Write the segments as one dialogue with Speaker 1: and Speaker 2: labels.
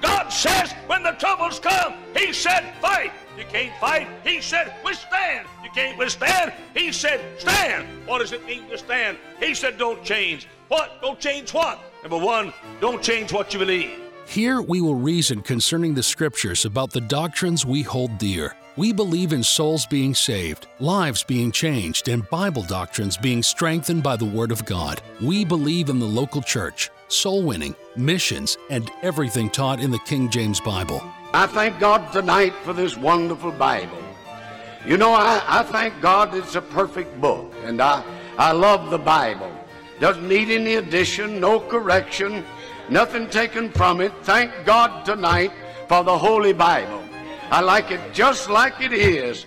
Speaker 1: God says when the troubles come, He said, fight. You can't fight. He said, withstand. You can't withstand. He said, stand. What does it mean to stand? He said, don't change. What? Don't change what? Number one, don't change what you believe.
Speaker 2: Here we will reason concerning the scriptures about the doctrines we hold dear. We believe in souls being saved, lives being changed, and Bible doctrines being strengthened by the Word of God. We believe in the local church, soul winning, missions, and everything taught in the King James Bible.
Speaker 3: I thank God tonight for this wonderful Bible. You know, I, I thank God it's a perfect book, and I, I love the Bible. Doesn't need any addition, no correction, nothing taken from it. Thank God tonight for the Holy Bible. I like it just like it is.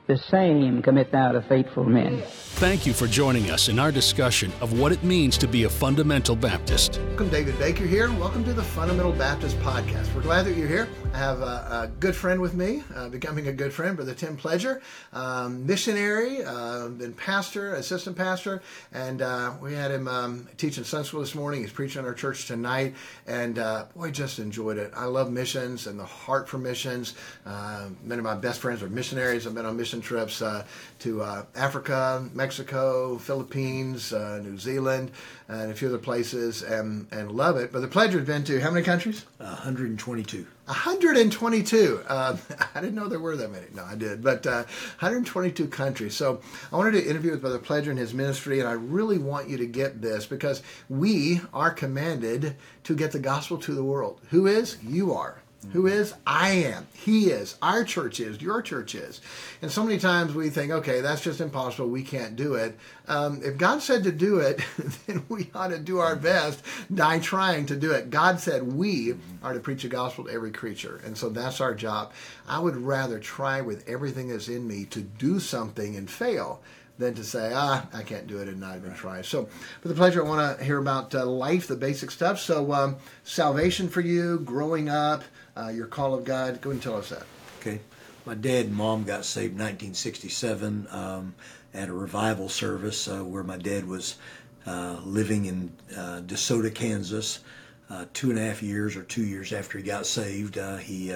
Speaker 4: The same commit thou to faithful men.
Speaker 2: Thank you for joining us in our discussion of what it means to be a fundamental Baptist.
Speaker 5: Welcome, David Baker here. Welcome to the Fundamental Baptist Podcast. We're glad that you're here. I have a, a good friend with me, uh, becoming a good friend, Brother Tim Pledger, um, missionary, uh, then pastor, assistant pastor, and uh, we had him um, teaching Sunday school this morning. He's preaching in our church tonight, and uh, boy, just enjoyed it. I love missions and the heart for missions. Uh, many of my best friends are missionaries. I've been on mission trips uh, to Africa, Mexico, Philippines, New Zealand, and a few other places, and, and love it. But the Pledger's been to how many countries?
Speaker 6: 122.
Speaker 5: 122. Uh, I didn't know there were that many. No, I did. But uh, 122 countries. So I wanted to interview with Brother Pledger and his ministry, and I really want you to get this because we are commanded to get the gospel to the world. Who is? You are. Who is? I am. He is. Our church is. Your church is. And so many times we think, okay, that's just impossible. We can't do it. Um, if God said to do it, then we ought to do our best, die trying to do it. God said we are to preach the gospel to every creature. And so that's our job. I would rather try with everything that's in me to do something and fail than to say, ah, I can't do it and not even try. So, Brother Pledger, I want to hear about uh, life, the basic stuff. So, um, salvation for you, growing up, uh, your call of God. Go and tell us that.
Speaker 6: Okay. My dad and mom got saved in 1967 um, at a revival service uh, where my dad was uh, living in uh, DeSoto, Kansas. Uh, two and a half years or two years after he got saved, uh, he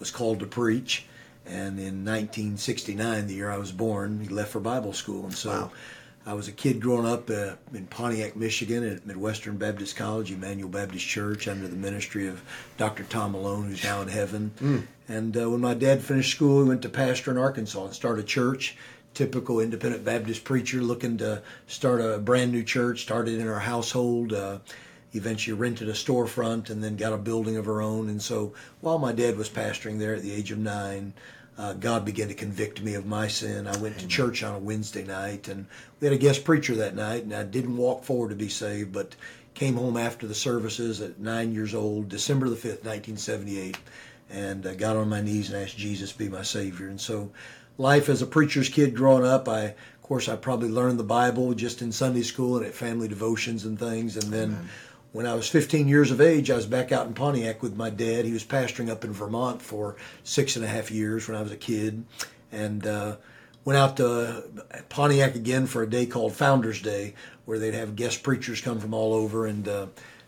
Speaker 6: was called to preach. And in 1969, the year I was born, he left for Bible school. And so wow. I was a kid growing up uh, in Pontiac, Michigan at Midwestern Baptist College, Emmanuel Baptist Church, under the ministry of Dr. Tom Malone, who's now in heaven. Mm. And uh, when my dad finished school, he went to pastor in Arkansas and started a church. Typical independent Baptist preacher looking to start a brand new church, started in our household. Uh, eventually rented a storefront and then got a building of her own. And so while my dad was pastoring there at the age of nine, uh, God began to convict me of my sin. I went to church on a Wednesday night, and we had a guest preacher that night, and I didn't walk forward to be saved, but came home after the services at nine years old, December the 5th, 1978, and uh, got on my knees and asked Jesus to be my Savior. And so, life as a preacher's kid growing up, I, of course, I probably learned the Bible just in Sunday school and at family devotions and things, and then. Amen when I was 15 years of age, I was back out in Pontiac with my dad. He was pastoring up in Vermont for six and a half years when I was a kid, and uh, went out to Pontiac again for a day called Founders Day, where they'd have guest preachers come from all over. And uh,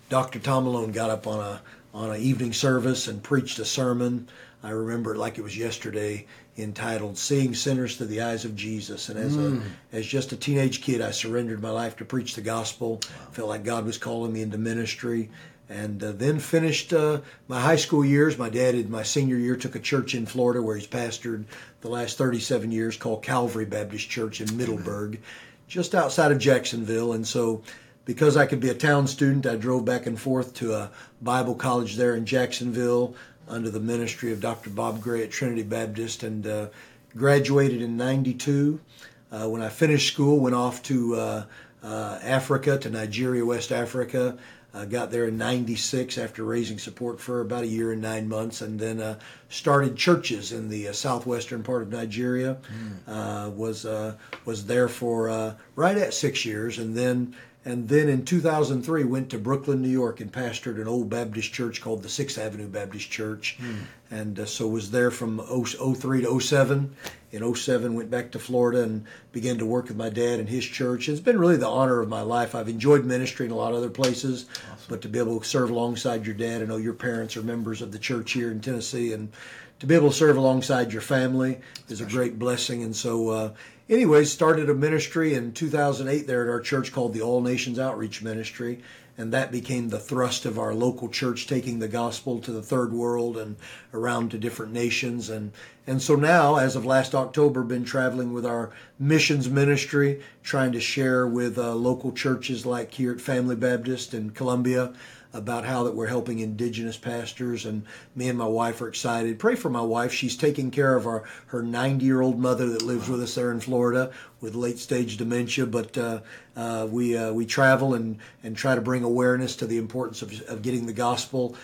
Speaker 6: Dr. Tom Malone got up on a on an evening service and preached a sermon. I remember it like it was yesterday entitled "Seeing Sinners Through the Eyes of Jesus." And as mm. a as just a teenage kid, I surrendered my life to preach the gospel. Wow. Felt like God was calling me into ministry, and uh, then finished uh, my high school years. My dad, in my senior year, took a church in Florida where he's pastored the last 37 years called Calvary Baptist Church in Middleburg. Amen. just outside of Jacksonville. And so, because I could be a town student, I drove back and forth to a Bible college there in Jacksonville under the ministry of Dr. Bob Gray at Trinity Baptist and uh, graduated in 92. Uh, when I finished school, went off to uh, uh Africa, to Nigeria, West Africa. Uh, got there in 96 after raising support for about a year and nine months, and then uh, started churches in the southwestern part of Nigeria. Mm. was was there for right at six years, and then and then in 2003 went to Brooklyn, New York, and pastored an old Baptist church called the Sixth Avenue Baptist Church, mm. and uh, so was there from 03 to 07. In 07 went back to Florida and began to work with my dad and his church. It's been really the honor of my life. I've enjoyed ministry in a lot of other places, awesome. but to be able to serve alongside your dad, I know your parents are members of the church here in Tennessee, and to be able to serve alongside your family is a great blessing. And so. Uh, anyways, started a ministry in 2008 there at our church called the All Nations Outreach Ministry, and that became the thrust of our local church, taking the gospel to the third world and around to different nations. And and so now, as of last October, been traveling with our missions ministry, trying to share with uh, local churches like here at Family Baptist in Columbia about how that we're helping indigenous pastors and me and my wife are excited. Pray for my wife. She's taking care of our her 90 year old mother that lives with us there in florida with late stage dementia but uh, uh, we uh, we travel and and try to bring awareness to the importance of, of getting the gospel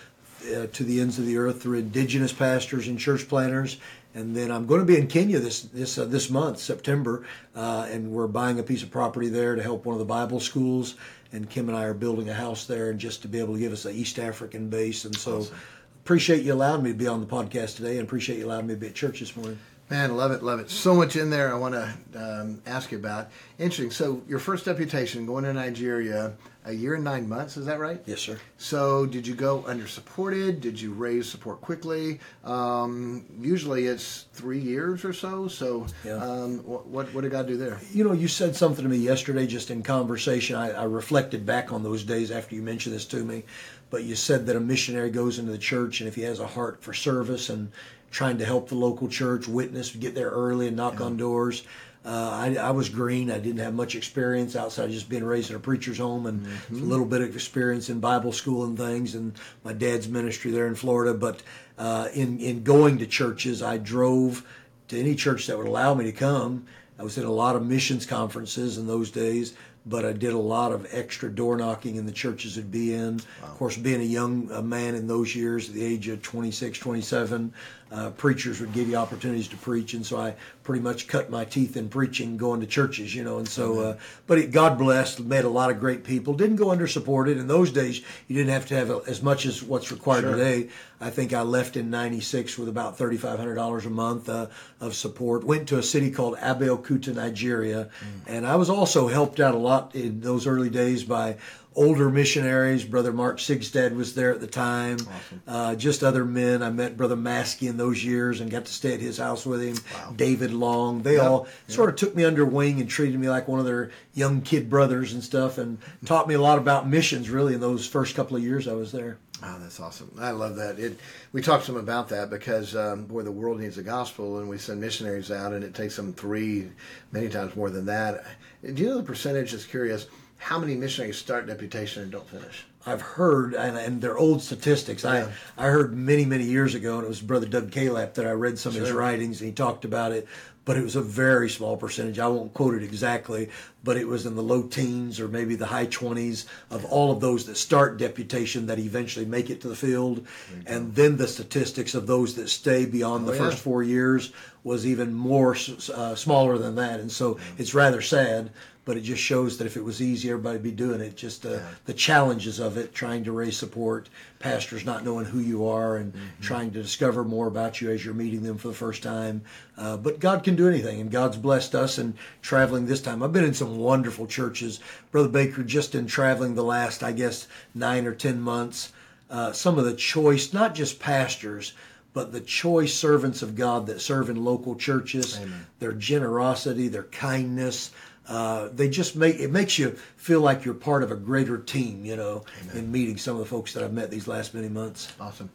Speaker 6: uh, to the ends of the earth through indigenous pastors and church planters and then I'm going to be in Kenya this this uh, this month, September, uh, and we're buying a piece of property there to help one of the Bible schools and Kim and I are building a house there, and just to be able to give us an East African base. And so, awesome. appreciate you allowing me to be on the podcast today, and appreciate you allowing me to be at church this morning.
Speaker 5: Man, love it, love it. So much in there I want to um, ask you about. Interesting. So, your first deputation going to Nigeria, a year and nine months, is that right?
Speaker 6: Yes, sir.
Speaker 5: So, did you go under supported? Did you raise support quickly? Um, usually it's three years or so. So, yeah. um, what, what, what, did God do there?
Speaker 6: You know, you said something to me yesterday just in conversation. I, I reflected back on those days after you mentioned this to me. But you said that a missionary goes into the church and if he has a heart for service and trying to help the local church, witness, get there early and knock yeah. on doors. Uh, I, I, was green. I didn't have much experience outside of just being raised in a preacher's home and mm-hmm. a little bit of experience in Bible school and things, and my dad's ministry there in Florida. But uh, in in going to churches, I drove to any church that would allow me to come. I was in a lot of missions conferences in those days but I did a lot of extra door knocking in the churches I'd be in. Wow. Of course, being a young a man in those years, at the age of 26, 27, uh, preachers would give you opportunities to preach, and so I pretty much cut my teeth in preaching, going to churches, you know. And so, uh, but it, God blessed, met a lot of great people. Didn't go under supported in those days. You didn't have to have a, as much as what's required sure. today. I think I left in '96 with about thirty-five hundred dollars a month uh, of support. Went to a city called Abeokuta, Nigeria, mm. and I was also helped out a lot in those early days by older missionaries. Brother Mark Sigstad was there at the time. Awesome. Uh, just other men. I met Brother Maskey in those years and got to stay at his house with him. Wow. David Long. They yep. all yep. sort of took me under wing and treated me like one of their young kid brothers and stuff and taught me a lot about missions really in those first couple of years I was there.
Speaker 5: Oh, that's awesome. I love that. It, we talked some about that because, um, boy, the world needs the gospel, and we send missionaries out, and it takes them three, many times more than that. Do you know the percentage? Just curious how many missionaries start deputation and don't finish?
Speaker 6: I've heard, and, and they're old statistics. Yeah. I, I heard many, many years ago, and it was Brother Doug Calap that I read some sure. of his writings, and he talked about it, but it was a very small percentage. I won't quote it exactly, but it was in the low teens or maybe the high 20s of all of those that start deputation that eventually make it to the field. And then the statistics of those that stay beyond oh, the yeah. first four years was even more uh, smaller than that. And so it's rather sad but it just shows that if it was easy, everybody'd be doing it. Just uh, yeah. the challenges of it, trying to raise support, pastors not knowing who you are, and mm-hmm. trying to discover more about you as you're meeting them for the first time. Uh, but God can do anything, and God's blessed us in traveling this time. I've been in some wonderful churches, Brother Baker. Just in traveling the last, I guess, nine or ten months, uh, some of the choice, not just pastors but the choice servants of God that serve in local churches, Amen. their generosity, their kindness, uh, they just make it makes you feel like you're part of a greater team, you know, Amen. in meeting some of the folks that I've met these last many months.
Speaker 5: Awesome.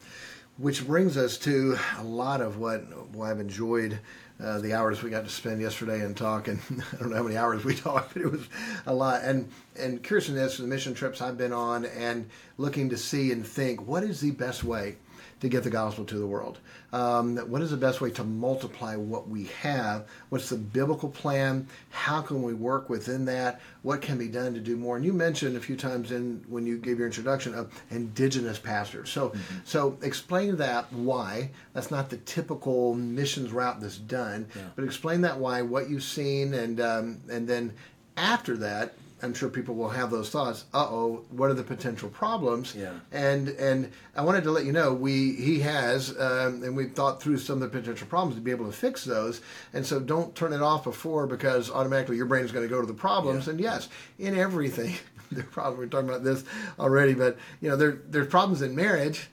Speaker 5: which brings us to a lot of what, what I've enjoyed uh, the hours we got to spend yesterday and talk, and I don't know how many hours we talked, but it was a lot. And and curious in this, the mission trips I've been on, and looking to see and think, what is the best way to get the gospel to the world? Um, what is the best way to multiply what we have? What's the biblical plan? How can we work within that? What can be done to do more? And you mentioned a few times in when you gave your introduction of indigenous pastors. So, mm-hmm. so explain that why that's not the typical missions route that's done, yeah. but explain that why, what you've seen, and um, and then after that, I'm sure people will have those thoughts. Uh oh, what are the potential problems?
Speaker 6: Yeah.
Speaker 5: And and I wanted to let you know we he has um, and we've thought through some of the potential problems to be able to fix those. And so don't turn it off before because automatically your brain is going to go to the problems. Yeah. And yes, in everything, there probably we're talking about this already, but you know there there's problems in marriage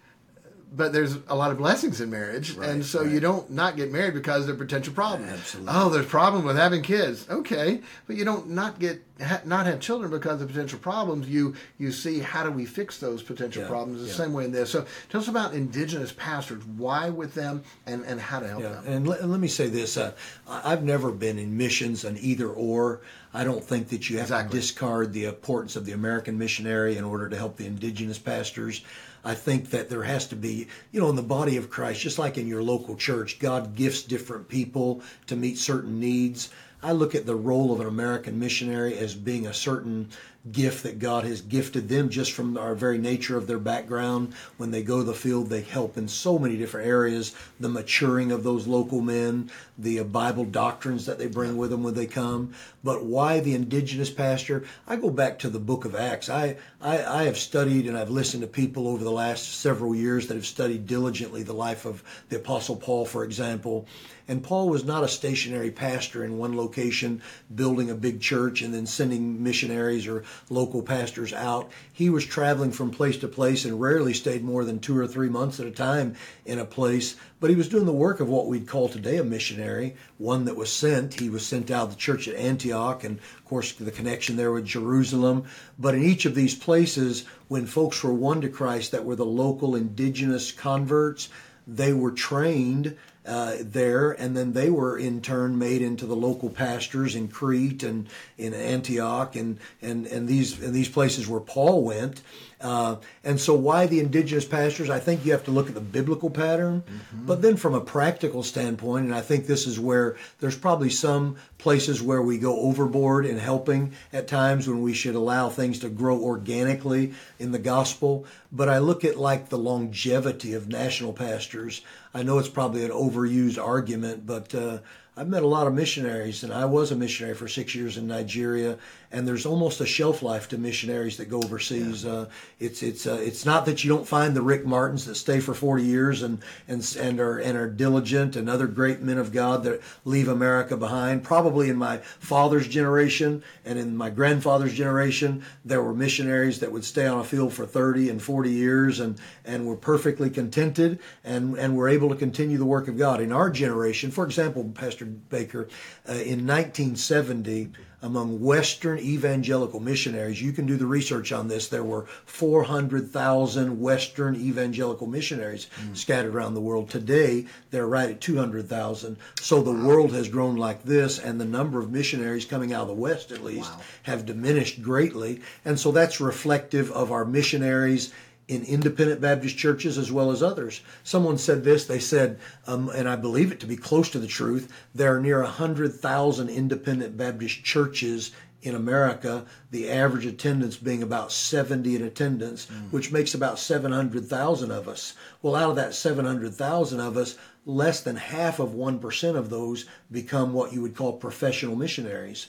Speaker 5: but there's a lot of blessings in marriage, right, and so right. you don't not get married because of potential problems.
Speaker 6: Absolutely.
Speaker 5: Oh, there's problem with having kids. Okay, but you don't not get ha, not have children because of potential problems. You you see how do we fix those potential yeah, problems the yeah. same way in this. So tell us about indigenous pastors. Why with them, and and how to help yeah. them.
Speaker 6: And let, let me say this: uh, I've never been in missions an either or. I don't think that you have exactly. to discard the importance of the American missionary in order to help the indigenous pastors. I think that there has to be, you know, in the body of Christ, just like in your local church, God gifts different people to meet certain needs. I look at the role of an American missionary as being a certain gift that God has gifted them just from our very nature of their background. When they go to the field, they help in so many different areas the maturing of those local men, the uh, Bible doctrines that they bring with them when they come. But why the indigenous pastor? I go back to the book of Acts. I, I, I have studied and I've listened to people over the last several years that have studied diligently the life of the Apostle Paul, for example. And Paul was not a stationary pastor in one location, building a big church and then sending missionaries or local pastors out. He was traveling from place to place and rarely stayed more than two or three months at a time in a place. But he was doing the work of what we'd call today a missionary, one that was sent. He was sent out of the church at Antioch, and of course, the connection there with Jerusalem. But in each of these places, when folks were won to Christ that were the local indigenous converts, they were trained uh, there, and then they were in turn made into the local pastors in Crete and in Antioch and and and these and these places where Paul went. Uh, and so, why the indigenous pastors? I think you have to look at the biblical pattern, mm-hmm. but then from a practical standpoint, and I think this is where there's probably some places where we go overboard in helping at times when we should allow things to grow organically in the gospel. But I look at like the longevity of national pastors. I know it's probably an overused argument, but uh, I've met a lot of missionaries, and I was a missionary for six years in Nigeria. And there's almost a shelf life to missionaries that go overseas. Yeah. Uh, it's it's uh, it's not that you don't find the Rick Martins that stay for 40 years and and and are and are diligent, and other great men of God that leave America behind. Probably in my father's generation and in my grandfather's generation, there were missionaries that would stay on a field for 30 and 40 years, and and were perfectly contented, and and were able to continue the work of God. In our generation, for example, Pastor Baker, uh, in 1970, among Western evangelical missionaries, you can do the research on this. There were 400,000 Western evangelical missionaries mm. scattered around the world. Today, they're right at 200,000. So the wow. world has grown like this, and the number of missionaries coming out of the West, at least, wow. have diminished greatly. And so that's reflective of our missionaries in independent Baptist churches as well as others. Someone said this, they said, um, and I believe it to be close to the truth, there are near 100,000 independent Baptist churches in America, the average attendance being about 70 in attendance, mm. which makes about 700,000 of us. Well, out of that 700,000 of us, less than half of 1% of those become what you would call professional missionaries.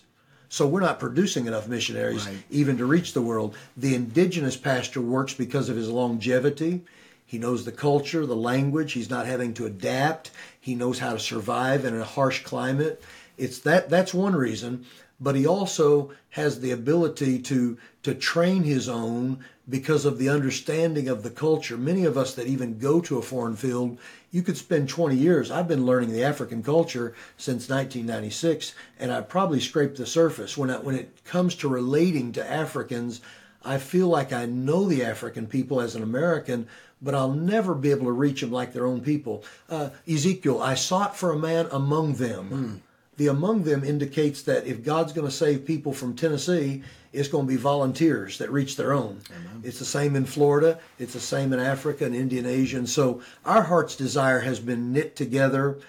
Speaker 6: So we're not producing enough missionaries right. even to reach the world. The indigenous pastor works because of his longevity. He knows the culture, the language. He's not having to adapt. He knows how to survive in a harsh climate. It's that that's one reason, but he also has the ability to to train his own because of the understanding of the culture. Many of us that even go to a foreign field you could spend 20 years. I've been learning the African culture since 1996, and I've probably scraped the surface. When, I, when it comes to relating to Africans, I feel like I know the African people as an American, but I'll never be able to reach them like their own people. Uh, Ezekiel, I sought for a man among them. Mm. The among them indicates that if God's going to save people from Tennessee, it's going to be volunteers that reach their own. Amen. It's the same in Florida. It's the same in Africa and Indian Asia. And so our heart's desire has been knit together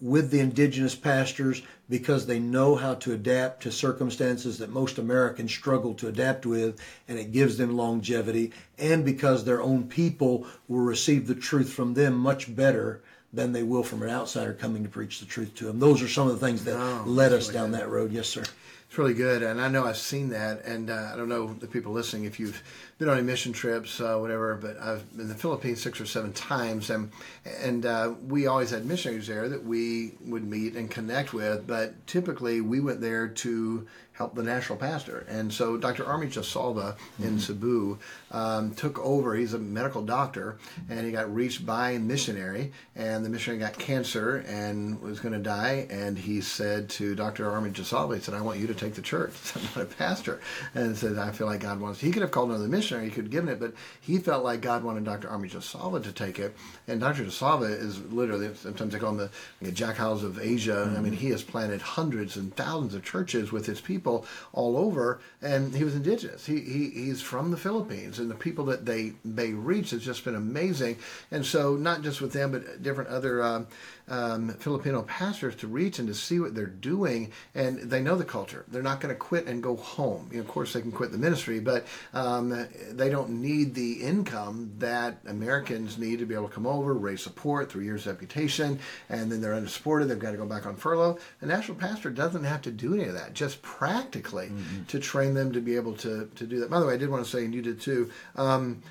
Speaker 6: with the indigenous pastors because they know how to adapt to circumstances that most Americans struggle to adapt with, and it gives them longevity, and because their own people will receive the truth from them much better than they will from an outsider coming to preach the truth to them. Those are some of the things that oh, led us down that road. Yes, sir.
Speaker 5: It's really good, and I know I've seen that, and uh, I don't know the people listening if you've been on any mission trips, uh, whatever. But I've been in the Philippines six or seven times, and and uh, we always had missionaries there that we would meet and connect with. But typically, we went there to help the national pastor. And so Dr. Armie Jasalva in mm-hmm. Cebu um, took over. He's a medical doctor, and he got reached by a missionary, and the missionary got cancer and was going to die. And he said to Dr. Armie Jasalva, he said, I want you to take the church. I'm not a pastor. And said, I feel like God wants, he could have called another missionary, he could have given it, but he felt like God wanted Dr. Armie Jasalva to take it. And Dr. Jasalva is literally, sometimes they call him the, the Jack Hyles of Asia. Mm-hmm. I mean, he has planted hundreds and thousands of churches with his people people all over, and he was indigenous. He, he he's from the Philippines, and the people that they they reach has just been amazing. And so, not just with them, but different other um, um, Filipino pastors to reach and to see what they're doing, and they know the culture. They're not going to quit and go home. You know, of course, they can quit the ministry, but um, they don't need the income that Americans need to be able to come over, raise support, three years of deputation, and then they're unsupported. They've got to go back on furlough. The national pastor doesn't have to do any of that. Just practically mm-hmm. to train them to be able to to do that. By the way, I did want to say, and you did too. Um,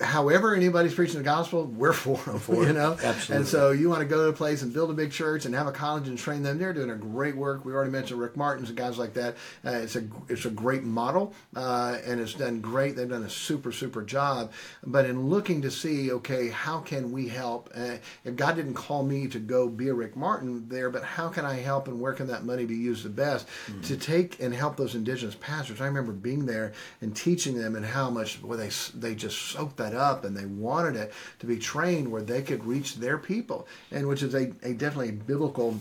Speaker 5: however anybody's preaching the gospel, we're for them. For you know,
Speaker 6: absolutely.
Speaker 5: And so you want to go to a place and build a big church and have a college and train them. They're doing a great work. We already mentioned Rick Martins and guys like that. Uh, it's a it's a great model, uh, and it's done great. They've done a super super job. But in looking to see, okay, how can we help? Uh, if God didn't call me to go be a Rick Martin there, but how can I help and where can that money be used the best mm-hmm. to take and help those indigenous pastors? I remember being there and teaching them and how much well they they just soaked up and they wanted it to be trained where they could reach their people, and which is a, a definitely biblical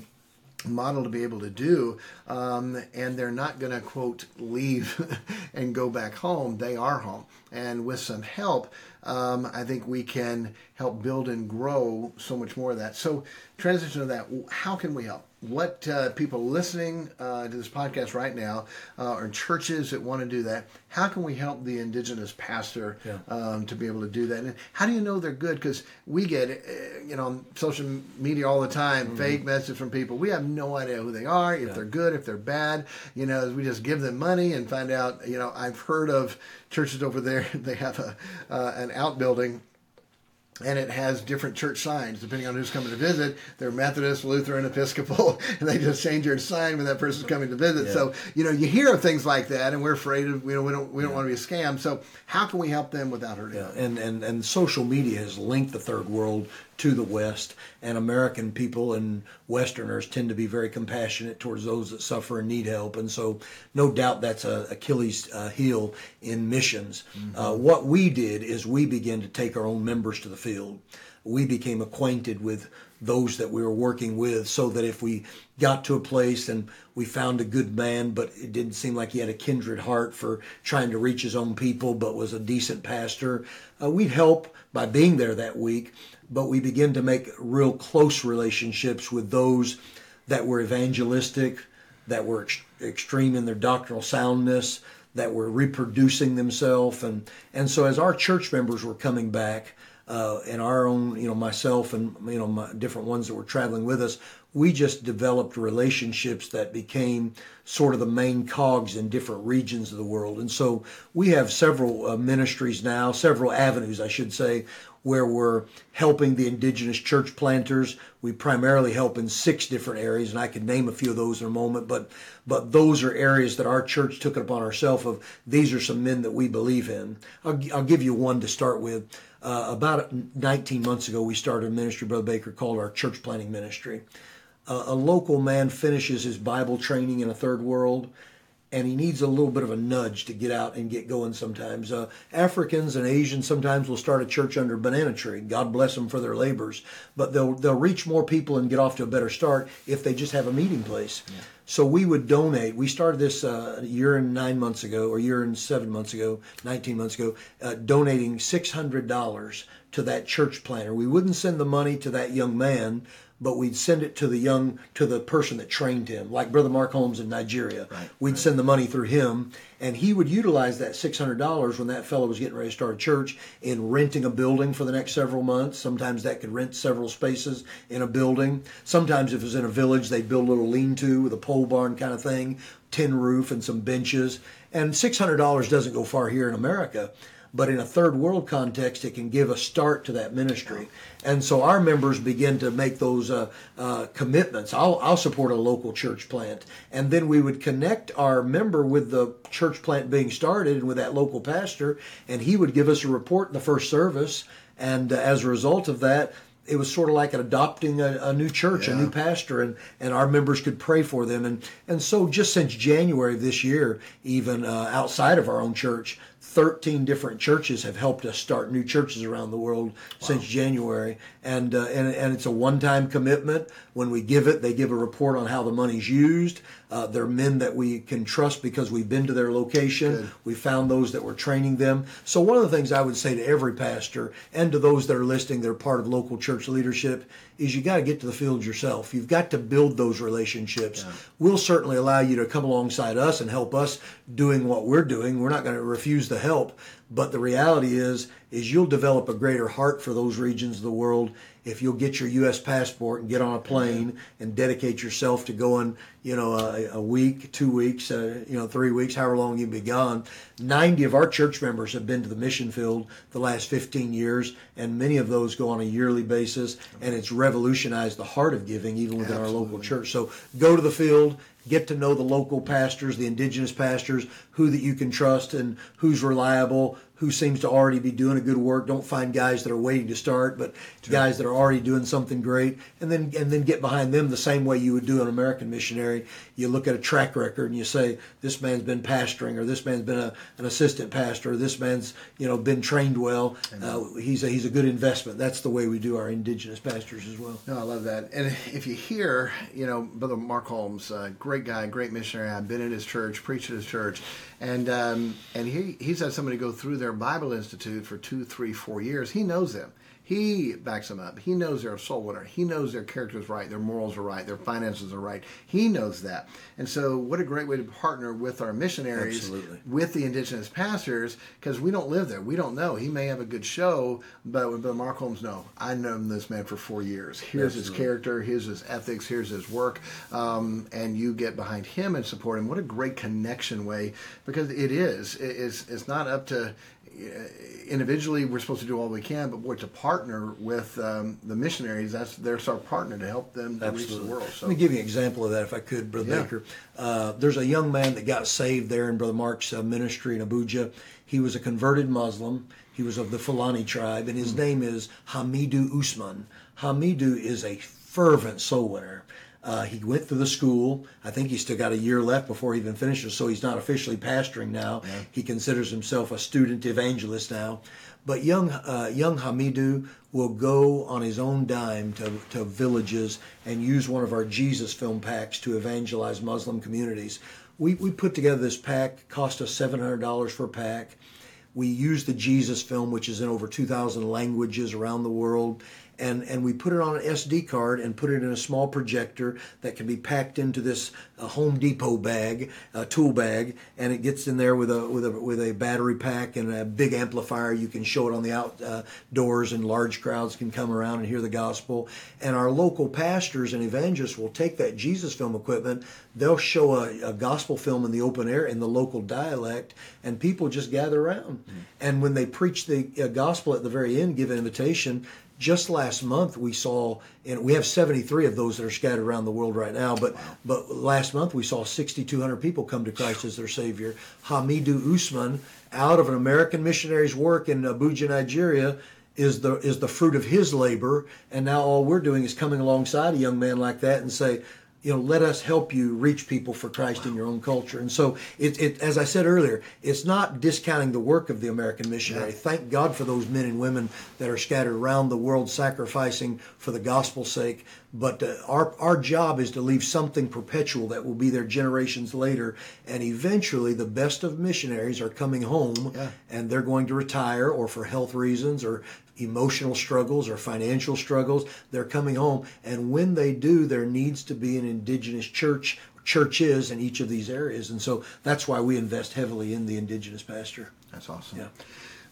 Speaker 5: model to be able to do um, and they're not going to quote leave and go back home. They are home. And with some help um, i think we can help build and grow so much more of that. So transition to that how can we help what uh, people listening uh, to this podcast right now uh, or churches that want to do that how can we help the indigenous pastor yeah. um, to be able to do that and how do you know they're good because we get uh, you know on social media all the time mm-hmm. fake messages from people we have no idea who they are if yeah. they're good if they're bad you know we just give them money and find out you know i've heard of churches over there they have a uh, an outbuilding and it has different church signs depending on who's coming to visit. They're Methodist, Lutheran, Episcopal, and they just change your sign when that person's coming to visit. Yeah. So you know you hear of things like that, and we're afraid of you know we don't we don't yeah. want to be a scam. So how can we help them without hurting?
Speaker 6: Yeah, them? and and and social media has linked the third world to the West, and American people and Westerners tend to be very compassionate towards those that suffer and need help, and so no doubt that's a Achilles uh, heel in missions. Mm-hmm. Uh, what we did is we began to take our own members to the field. We became acquainted with those that we were working with so that if we got to a place and we found a good man but it didn't seem like he had a kindred heart for trying to reach his own people but was a decent pastor uh, we'd help by being there that week but we begin to make real close relationships with those that were evangelistic that were ex- extreme in their doctrinal soundness that were reproducing themselves and and so as our church members were coming back uh, and our own, you know, myself and you know, my different ones that were traveling with us, we just developed relationships that became sort of the main cogs in different regions of the world. And so we have several uh, ministries now, several avenues, I should say, where we're helping the indigenous church planters. We primarily help in six different areas, and I could name a few of those in a moment. But but those are areas that our church took it upon ourselves. Of these are some men that we believe in. I'll, I'll give you one to start with. Uh, about 19 months ago, we started a ministry, Brother Baker, called our church planting ministry. Uh, a local man finishes his Bible training in a third world, and he needs a little bit of a nudge to get out and get going sometimes. Uh, Africans and Asians sometimes will start a church under a banana tree. God bless them for their labors, but they'll they'll reach more people and get off to a better start if they just have a meeting place. Yeah. So we would donate. We started this uh, a year and nine months ago, or a year and seven months ago, 19 months ago, uh, donating $600 to that church planter. We wouldn't send the money to that young man, but we'd send it to the young to the person that trained him, like Brother Mark Holmes in Nigeria. Right, we'd right. send the money through him, and he would utilize that six hundred dollars when that fellow was getting ready to start a church in renting a building for the next several months. Sometimes that could rent several spaces in a building. Sometimes if it was in a village, they'd build a little lean-to with a pole barn kind of thing, tin roof and some benches. And six hundred dollars doesn't go far here in America but in a third world context, it can give a start to that ministry. And so our members begin to make those uh, uh, commitments. I'll, I'll support a local church plant. And then we would connect our member with the church plant being started and with that local pastor, and he would give us a report in the first service. And uh, as a result of that, it was sort of like adopting a, a new church, yeah. a new pastor, and, and our members could pray for them. And, and so just since January of this year, even uh, outside of our own church, 13 different churches have helped us start new churches around the world wow. since January. And, uh, and, and it's a one time commitment. When we give it, they give a report on how the money's used. Uh, they're men that we can trust because we've been to their location. Good. We found those that were training them. So, one of the things I would say to every pastor and to those that are listening, they're part of local church leadership, is you got to get to the field yourself. You've got to build those relationships. Yeah. We'll certainly allow you to come alongside us and help us doing what we're doing. We're not going to refuse the help, but the reality is is you'll develop a greater heart for those regions of the world if you'll get your U.S. passport and get on a plane and dedicate yourself to going, you know, a, a week, two weeks, uh, you know, three weeks, however long you be gone. 90 of our church members have been to the mission field the last 15 years, and many of those go on a yearly basis, and it's revolutionized the heart of giving even within Absolutely. our local church. So go to the field, get to know the local pastors, the indigenous pastors, who that you can trust and who's reliable, who seems to already be doing a good work. Don't find guys that are waiting to start, but sure. guys that are already doing something great, and then and then get behind them the same way you would do an American missionary. You look at a track record and you say, this man's been pastoring, or this man's been a, an assistant pastor, or this man's you know been trained well. Uh, he's a, he's a good investment. That's the way we do our indigenous pastors as well.
Speaker 5: No, I love that. And if you hear, you know, Brother Mark Holmes, uh, great guy, great missionary. I've been in his church, preached at his church, and um, and he he's had somebody go through their Bible Institute for two, three, four years. He knows them. He backs them up. He knows they're a soul winner. He knows their character is right, their morals are right, their finances are right. He knows that. And so, what a great way to partner with our missionaries, Absolutely. with the indigenous pastors, because we don't live there. We don't know. He may have a good show, but, but Mark Holmes, no. I know this man for four years. Here's Absolutely. his character, here's his ethics, here's his work, um, and you get behind him and support him. What a great connection way, because it is. It's, it's not up to individually we're supposed to do all we can, but boy, to partner with um, the missionaries, that's there's our partner to help them to reach the world.
Speaker 6: So. Let me give you an example of that, if I could, Brother yeah. Baker. Uh, there's a young man that got saved there in Brother Mark's uh, ministry in Abuja. He was a converted Muslim. He was of the Fulani tribe, and his mm-hmm. name is Hamidu Usman. Hamidu is a fervent soul winner. Uh, he went through the school. I think he's still got a year left before he even finishes, so he's not officially pastoring now. Yeah. He considers himself a student evangelist now. But young uh, young Hamidu will go on his own dime to, to villages and use one of our Jesus film packs to evangelize Muslim communities. We, we put together this pack, cost us $700 for a pack. We use the Jesus film, which is in over 2,000 languages around the world and, and we put it on an SD card and put it in a small projector that can be packed into this uh, Home Depot bag, uh, tool bag, and it gets in there with a with a with a battery pack and a big amplifier. You can show it on the outdoors, uh, and large crowds can come around and hear the gospel. And our local pastors and evangelists will take that Jesus film equipment. They'll show a, a gospel film in the open air in the local dialect, and people just gather around. Mm-hmm. And when they preach the uh, gospel at the very end, give an invitation just last month we saw and we have 73 of those that are scattered around the world right now but but last month we saw 6200 people come to Christ as their savior. Hamidu Usman out of an American missionary's work in Abuja Nigeria is the is the fruit of his labor and now all we're doing is coming alongside a young man like that and say you know, let us help you reach people for Christ in your own culture. And so, it, it, as I said earlier, it's not discounting the work of the American missionary. Yeah. Thank God for those men and women that are scattered around the world sacrificing for the gospel's sake. But uh, our, our job is to leave something perpetual that will be there generations later. And eventually, the best of missionaries are coming home yeah. and they're going to retire or for health reasons or emotional struggles or financial struggles. They're coming home. And when they do, there needs to be an indigenous church, churches in each of these areas. And so that's why we invest heavily in the indigenous pastor.
Speaker 5: That's awesome. Yeah.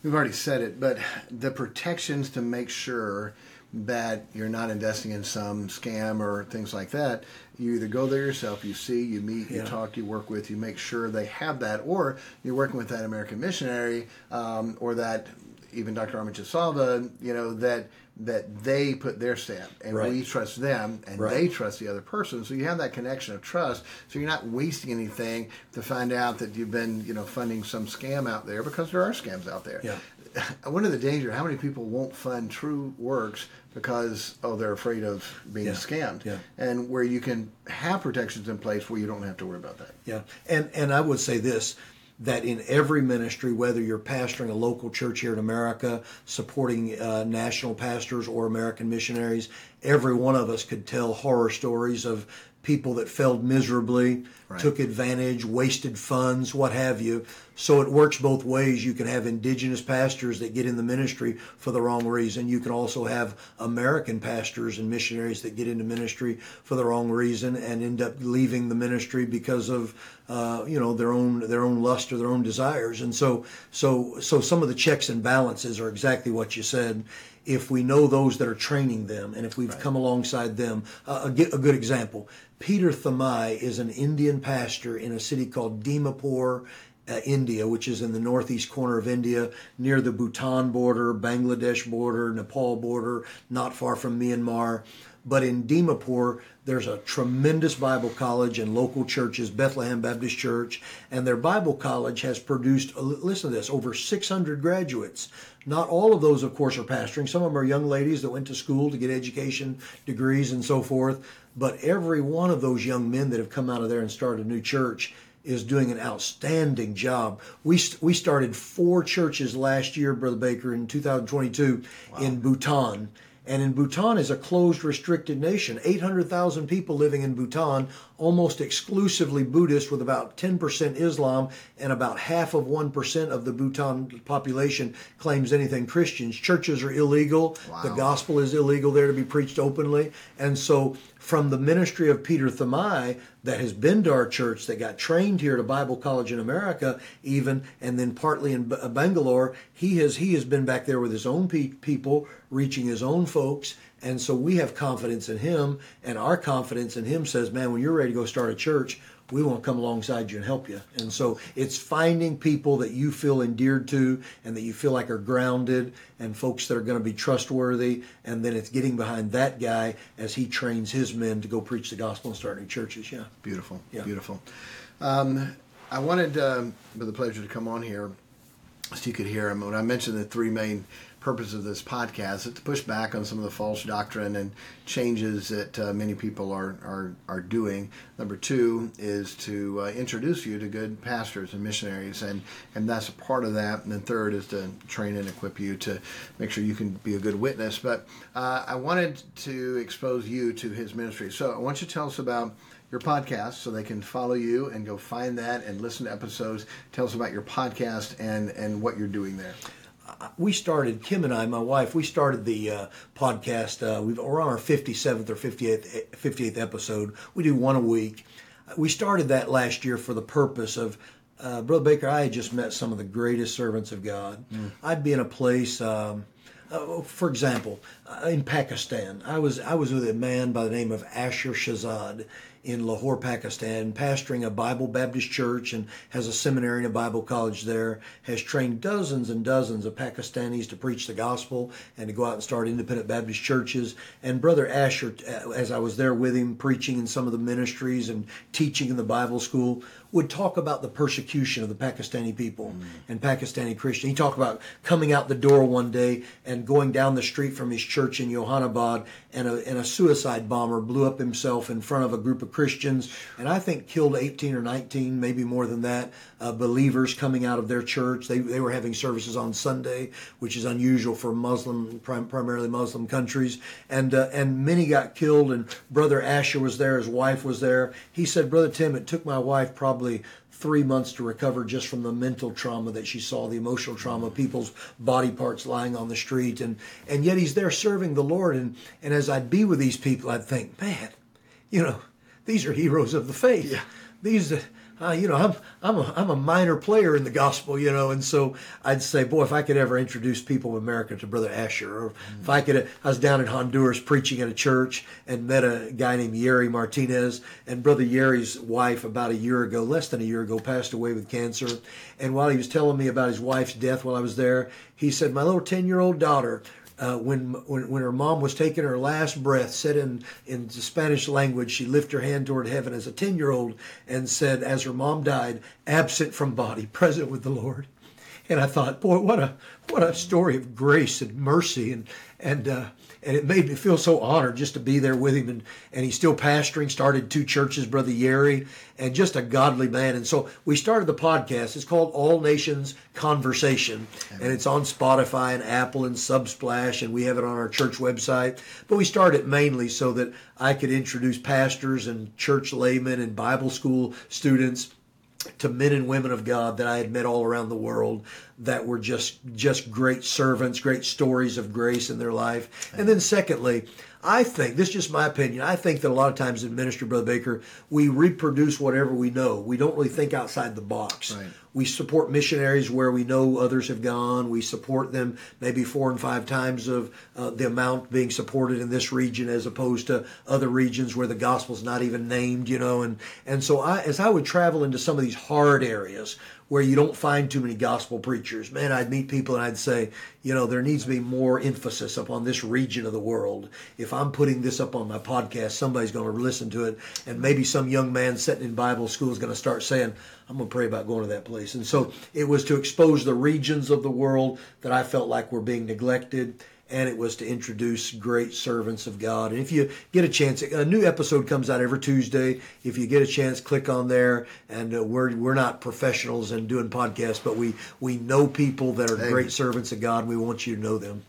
Speaker 5: We've already said it, but the protections to make sure that you're not investing in some scam or things like that. You either go there yourself, you see, you meet, you yeah. talk, you work with, you make sure they have that, or you're working with that American missionary um, or that even Dr. Armie Jasalva, you know, that that they put their stamp and right. we trust them and right. they trust the other person. So you have that connection of trust. So you're not wasting anything to find out that you've been, you know, funding some scam out there because there are scams out there.
Speaker 6: Yeah.
Speaker 5: One of the danger, how many people won't fund true works because oh they're afraid of being
Speaker 6: yeah.
Speaker 5: scammed.
Speaker 6: Yeah.
Speaker 5: And where you can have protections in place where you don't have to worry about that.
Speaker 6: Yeah. And and I would say this that in every ministry, whether you're pastoring a local church here in America, supporting uh, national pastors or American missionaries, every one of us could tell horror stories of people that failed miserably, right. took advantage, wasted funds, what have you. So it works both ways. You can have indigenous pastors that get in the ministry for the wrong reason. You can also have American pastors and missionaries that get into ministry for the wrong reason and end up leaving the ministry because of uh, you know their own their own lust or their own desires. And so so so some of the checks and balances are exactly what you said if we know those that are training them and if we've right. come alongside them. Uh, a, a, good example Peter Thamai is an Indian pastor in a city called Dimapur. Uh, India, which is in the northeast corner of India, near the Bhutan border, Bangladesh border, Nepal border, not far from Myanmar. But in Dimapur, there's a tremendous Bible college and local churches, Bethlehem Baptist Church, and their Bible college has produced, listen to this, over 600 graduates. Not all of those, of course, are pastoring. Some of them are young ladies that went to school to get education degrees and so forth. But every one of those young men that have come out of there and started a new church is doing an outstanding job. We we started four churches last year, Brother Baker, in 2022 wow. in Bhutan and in Bhutan is a closed, restricted nation. 800,000 people living in Bhutan, almost exclusively Buddhist, with about 10% Islam, and about half of 1% of the Bhutan population claims anything Christians. Churches are illegal. Wow. The gospel is illegal there to be preached openly. And so from the ministry of Peter Thamai that has been to our church, that got trained here at a Bible college in America, even, and then partly in uh, Bangalore. He has he has been back there with his own pe- people, reaching his own folks, and so we have confidence in him, and our confidence in him says, man, when you're ready to go start a church, we want to come alongside you and help you. And so it's finding people that you feel endeared to and that you feel like are grounded and folks that are going to be trustworthy. And then it's getting behind that guy as he trains his men to go preach the gospel and start new churches. Yeah.
Speaker 5: Beautiful. Yeah. Beautiful. Um, I wanted, um, with Brother Pledger to come on here so you could hear him. When I mentioned the three main purpose of this podcast is to push back on some of the false doctrine and changes that uh, many people are, are, are doing. Number two is to uh, introduce you to good pastors and missionaries, and, and that's a part of that. And then third is to train and equip you to make sure you can be a good witness. But uh, I wanted to expose you to his ministry. So I want you to tell us about your podcast so they can follow you and go find that and listen to episodes. Tell us about your podcast and, and what you're doing there
Speaker 6: we started Kim and I, my wife, we started the uh, podcast. Uh, we are on our 57th or 58th, 58th episode. We do one a week. We started that last year for the purpose of uh, Brother Baker. I had just met some of the greatest servants of God. Mm. I'd be in a place. Um, uh, for example, uh, in Pakistan, I was I was with a man by the name of Asher Shahzad, in Lahore, Pakistan, pastoring a Bible Baptist church and has a seminary and a Bible college there, has trained dozens and dozens of Pakistanis to preach the gospel and to go out and start independent Baptist churches. And Brother Asher, uh, as I was there with him preaching in some of the ministries and teaching in the Bible school, would talk about the persecution of the Pakistani people and Pakistani Christians. He talked about coming out the door one day and going down the street from his church in Youhanabad, and a, and a suicide bomber blew up himself in front of a group of Christians, and I think killed 18 or 19, maybe more than that, uh, believers coming out of their church. They, they were having services on Sunday, which is unusual for Muslim, prim- primarily Muslim countries, and uh, and many got killed. And Brother Asher was there, his wife was there. He said, Brother Tim, it took my wife probably three months to recover just from the mental trauma that she saw, the emotional trauma, people's body parts lying on the street, and and yet he's there serving the Lord. And and as I'd be with these people, I'd think, man, you know, these are heroes of the faith.
Speaker 5: Yeah.
Speaker 6: These. Uh, you know, I'm I'm a I'm a minor player in the gospel, you know, and so I'd say, boy, if I could ever introduce people of America to Brother Asher, or if I could, I was down in Honduras preaching at a church and met a guy named Yeri Martinez, and Brother Yeri's wife about a year ago, less than a year ago, passed away with cancer, and while he was telling me about his wife's death while I was there, he said, my little ten year old daughter uh, when, when when her mom was taking her last breath, said in in the Spanish language, she lifted her hand toward heaven as a ten year old and said, as her mom died, absent from body, present with the Lord. And I thought, boy, what a what a story of grace and mercy, and and uh, and it made me feel so honored just to be there with him. And and he's still pastoring, started two churches, Brother Yeri, and just a godly man. And so we started the podcast. It's called All Nations Conversation, and it's on Spotify and Apple and Subsplash, and we have it on our church website. But we started mainly so that I could introduce pastors and church laymen and Bible school students to men and women of God that I had met all around the world that were just just great servants, great stories of grace in their life. And then secondly, I think this is just my opinion. I think that a lot of times in ministry, Brother Baker, we reproduce whatever we know. We don't really think outside the box.
Speaker 5: Right.
Speaker 6: We support missionaries where we know others have gone. We support them maybe four and five times of uh, the amount being supported in this region as opposed to other regions where the gospel's not even named, you know. And, and so I, as I would travel into some of these hard areas where you don't find too many gospel preachers, man, I'd meet people and I'd say, you know, there needs to be more emphasis upon this region of the world. If I'm putting this up on my podcast, somebody's going to listen to it, and maybe some young man sitting in Bible school is going to start saying, I'm going to pray about going to that place. And so it was to expose the regions of the world that I felt like were being neglected and it was to introduce great servants of God. And if you get a chance, a new episode comes out every Tuesday. If you get a chance, click on there. And uh, we're we're not professionals in doing podcasts, but we we know people that are
Speaker 5: Amen.
Speaker 6: great servants of God. And we want you to know them.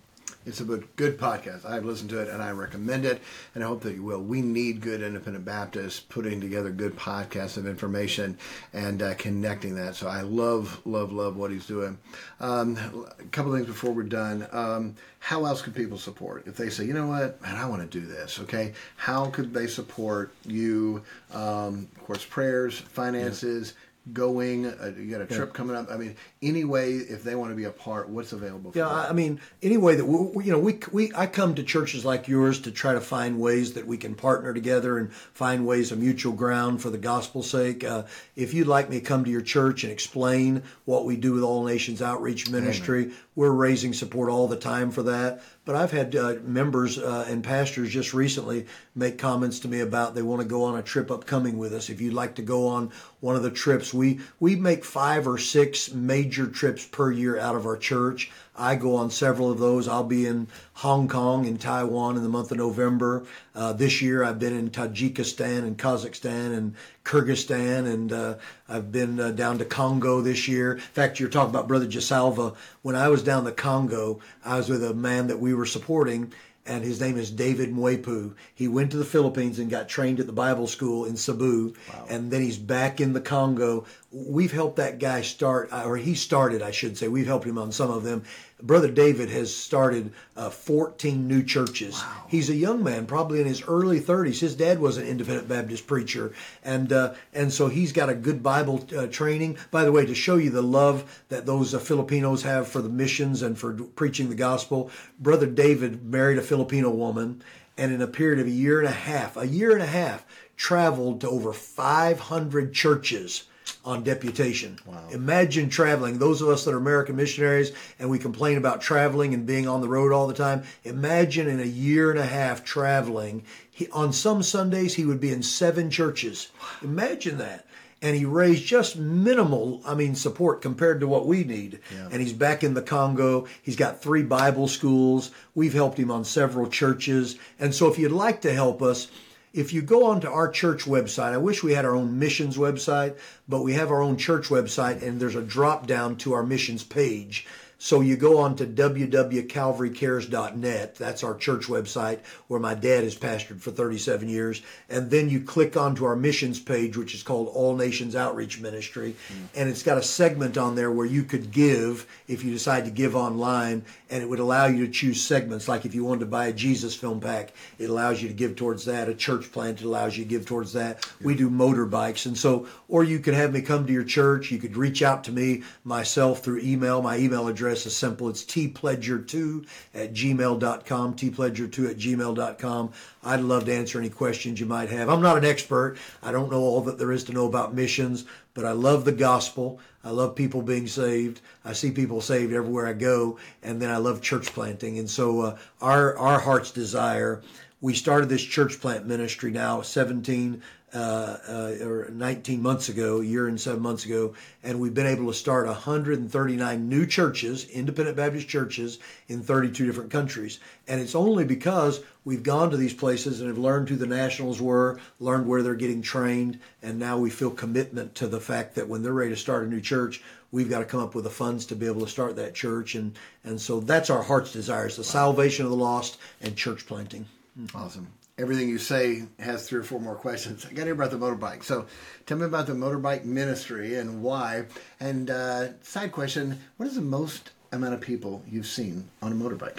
Speaker 5: It's a good- podcast. I've listened to it and I recommend it, and I hope that you will. We need good independent Baptists putting together good podcasts of information and uh, connecting that. So I love, love, love what he's doing. Um, a couple things before we're done. Um, how else could people support if they say, you know what, man, I want to do this? Okay, how could they support you? Um, of course, prayers, finances. Going, uh, you got a trip coming up. I mean, any way if they want to be a part, what's available? For
Speaker 6: Yeah,
Speaker 5: them?
Speaker 6: I mean, any way that we, you know, we we I come to churches like yours to try to find ways that we can partner together and find ways of mutual ground for the gospel's sake. Uh, if you'd like me to come to your church and explain what we do with All Nations Outreach Ministry, we're raising support all the time for that. But I've had uh, members uh, and pastors just recently make comments to me about they want to go on a trip upcoming with us. If you'd like to go on one of the trips, we we make five or six major trips per year out of our church. I go on several of those. I'll be in Hong Kong and Taiwan in the month of November. Uh, this year, I've been in Tajikistan and Kazakhstan and Kyrgyzstan, and uh, I've been uh, down to Congo this year. In fact, you're talking about Brother Jasalva. When I was down to Congo, I was with a man that we were supporting, and his name is David Mwepu. He went to the Philippines and got trained at the Bible school in Cebu, and then he's back in the Congo. We've helped that guy start, or he started, I should say. We've helped him on some of them. Brother David has started uh, 14 new churches. He's a young man, probably in his early 30s. His dad was an independent Baptist preacher, and uh, and so he's got a good Bible uh, training. By the way, to show you the love that those uh, Filipinos have for the missions and for preaching the gospel, Brother David married a Filipino woman, and in a period of a year and a half, a year and a half, traveled to over 500 churches on deputation. Imagine traveling. Those of us that are American missionaries and we complain about traveling and being on the road all the time. Imagine in a year and a half traveling. He, on some Sundays, he would be in seven churches. Imagine that. and he raised just minimal, I mean, support compared to what we need.
Speaker 5: Yeah.
Speaker 6: And he's back in the Congo. He's got three Bible schools. We've helped him on several churches. And so if you'd like to help us, if you go onto our church website, I wish we had our own missions website, but we have our own church website and there's a drop down to our missions page. So you go on to www.calvarycares.net. That's our church website where my dad has pastored for 37 years. And then you click onto our missions page, which is called All Nations Outreach Ministry. Mm. And it's got a segment on there where you could give if you decide to give online. And it would allow you to choose segments. Like if you wanted to buy a Jesus film pack, it allows you to give towards that. A church plant, it allows you to give towards that. Yeah. We do motorbikes. And so, or you could have me come to your church. You could reach out to me myself through email. My email address address is simple. It's tpledger2 at gmail.com, tpledger2 at gmail.com. I'd love to answer any questions you might have. I'm not an expert. I don't know all that there is to know about missions, but I love the gospel. I love people being saved. I see people saved everywhere I go, and then I love church planting. And so uh, our our heart's desire. We started this church plant ministry now 17 uh, or 19 months ago, a year and seven months ago, and we've been able to start 139 new churches, independent Baptist churches, in 32 different countries. And it's only because we've gone to these places and have learned who the nationals were, learned where they're getting trained, and now we feel commitment to the fact that when they're ready to start a new church, we've got to come up with the funds to be able to start that church. And, and so that's our heart's desire is the salvation of the lost and church planting.
Speaker 5: Awesome everything you say has three or four more questions. I got hear about the motorbike. So tell me about the motorbike ministry and why. And uh, side question, what is the most amount of people you've seen on a motorbike?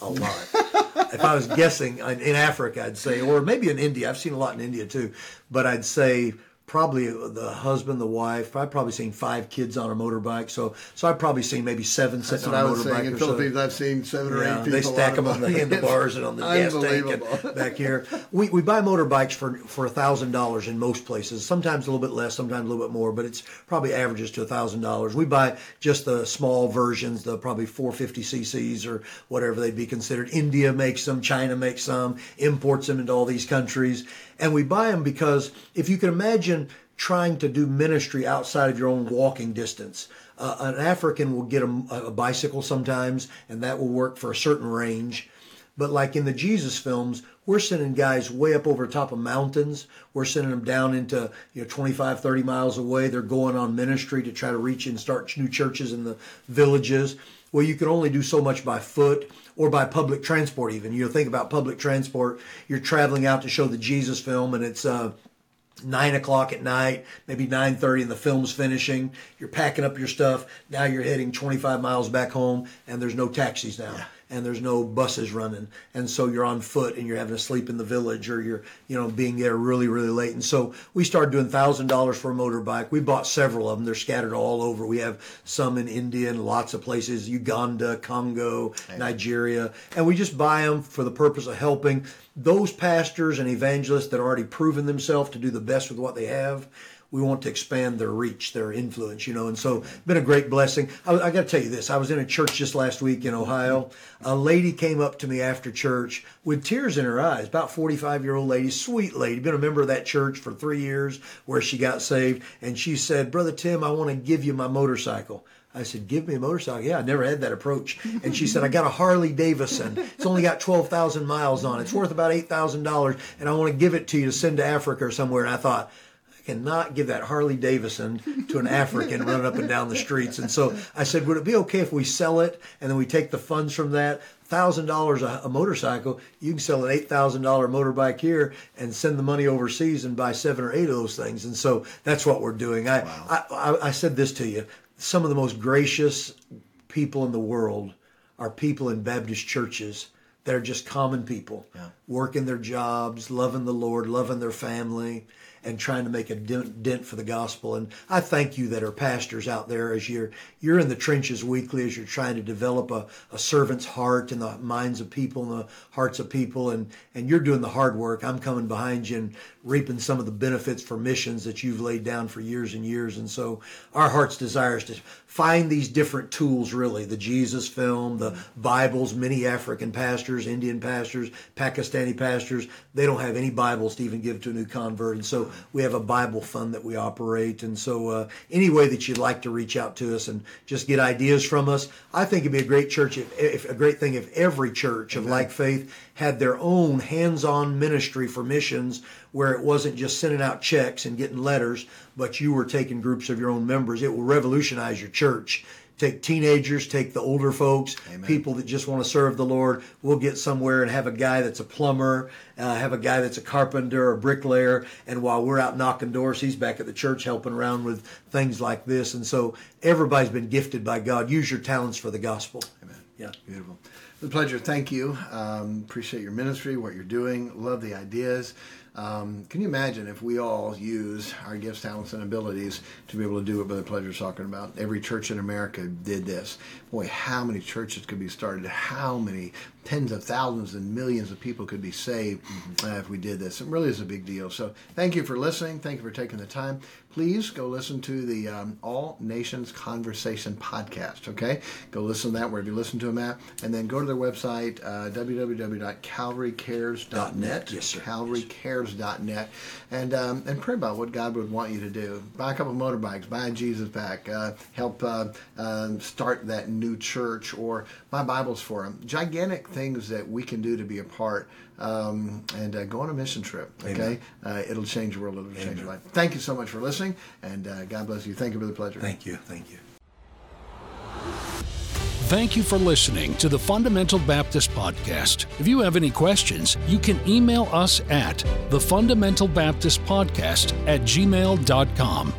Speaker 6: A lot. if I was guessing in Africa, I'd say, or maybe in India. I've seen a lot in India too, but I'd say probably the husband, the wife. I've probably seen five kids on a motorbike. So, so I've probably seen maybe seven sitting on a motorbike. Saying.
Speaker 5: In Philippines, so. I've seen seven or yeah, eight people.
Speaker 6: They stack them on the handlebars and on the gas tank back here. We, we buy motorbikes for for a thousand dollars in most places. Sometimes a little bit less, sometimes a little bit more, but it's probably averages to a thousand dollars. We buy just the small versions, the probably 450 cc's or whatever they'd be considered. India makes them, China makes some, imports them into all these countries and we buy them because if you can imagine trying to do ministry outside of your own walking distance, uh, an African will get a, a bicycle sometimes, and that will work for a certain range. But like in the Jesus films, we're sending guys way up over top of mountains. We're sending them down into, you know, 25, 30 miles away. They're going on ministry to try to reach and start new churches in the villages. Well, you can only do so much by foot or by public transport even. You know, think about public transport. You're traveling out to show the Jesus film and it's uh, nine o'clock at night, maybe nine thirty, and the film's finishing. You're packing up your stuff. Now you're heading 25 miles back home, and there's no taxis now. Yeah and there's no buses running. And so you're on foot and you're having to sleep in the village or you're you know being there really really late. And so we started doing thousand dollars for a motorbike. We bought several of them. They're scattered all over. We have some in india and lots of places uganda congo nigeria. And we just buy them for the purpose of helping those pastors and evangelists that are already proven themselves to do the best with what they have we want to expand their reach, their influence, you know. And so, been a great blessing. I, I got to tell you this: I was in a church just last week in Ohio. A lady came up to me after church with tears in her eyes. About forty-five-year-old lady, sweet lady, been a member of that church for three years, where she got saved. And she said, "Brother Tim, I want to give you my motorcycle." I said, give me a motorcycle. Yeah, I never had that approach. And she said, I got a Harley Davidson. It's only got 12,000 miles on it. It's worth about $8,000 and I want to give it to you to send to Africa or somewhere. And I thought, cannot give that Harley Davidson to an African running up and down the streets. And so I said, would it be okay if we sell it and then we take the funds from that? Thousand dollars a motorcycle, you can sell an eight thousand dollar motorbike here and send the money overseas and buy seven or eight of those things. And so that's what we're doing. I, wow. I, I said this to you: some of the most gracious people in the world are people in Baptist churches that are just common people, yeah. working their jobs, loving the Lord, loving their family, and trying to make a dent for the gospel. And I thank you that are pastors out there as you're you're in the trenches weekly as you're trying to develop a, a servant's heart in the minds of people and the hearts of people and and you're doing the hard work. I'm coming behind you and reaping some of the benefits for missions that you've laid down for years and years. And so our heart's desire is to find these different tools really, the Jesus film, the Bibles, many African pastors, Indian pastors, Pakistani pastors, they don't have any Bibles to even give to a new convert. And so we have a Bible fund that we operate. And so uh, any way that you'd like to reach out to us and just get ideas from us, I think it'd be a great church, if, if a great thing if every church of like faith had their own hands-on ministry for missions where it wasn't just sending out checks and getting letters, but you were taking groups of your own members. It will revolutionize your church take teenagers, take the older folks, Amen. people that just want to serve the Lord. We'll get somewhere and have a guy that's a plumber, uh, have a guy that's a carpenter, a bricklayer, and while we're out knocking doors, he's back at the church helping around with things like this. And so everybody's been gifted by God. Use your talents for the gospel.
Speaker 5: Amen. Yeah, beautiful. A pleasure. Thank you. Um, appreciate your ministry, what you're doing. Love the ideas. Um, can you imagine if we all use our gifts, talents, and abilities to be able to do what Brother Pledger is talking about? Every church in America did this. Boy, how many churches could be started? How many tens of thousands and millions of people could be saved uh, if we did this. It really is a big deal. So thank you for listening. Thank you for taking the time. Please go listen to the um, All Nations Conversation podcast. Okay, go listen to that wherever you listen to them at, and then go to their website uh, www.calvarycares.net.
Speaker 6: Yes, sir.
Speaker 5: Calvarycares.net, and um, and pray about what God would want you to do. Buy a couple of motorbikes. Buy a Jesus pack. Uh, help uh, um, start that new church, or buy Bibles for them. Gigantic things that we can do to be a part um, and uh, go on a mission trip. Okay, uh, it'll change the world. It'll Amen. change your life. Thank you so much for listening, and uh, God bless you. Thank you for the pleasure.
Speaker 6: Thank you. Thank you.
Speaker 2: Thank you for listening to the Fundamental Baptist Podcast. If you have any questions, you can email us at the Fundamental Baptist Podcast at gmail.com.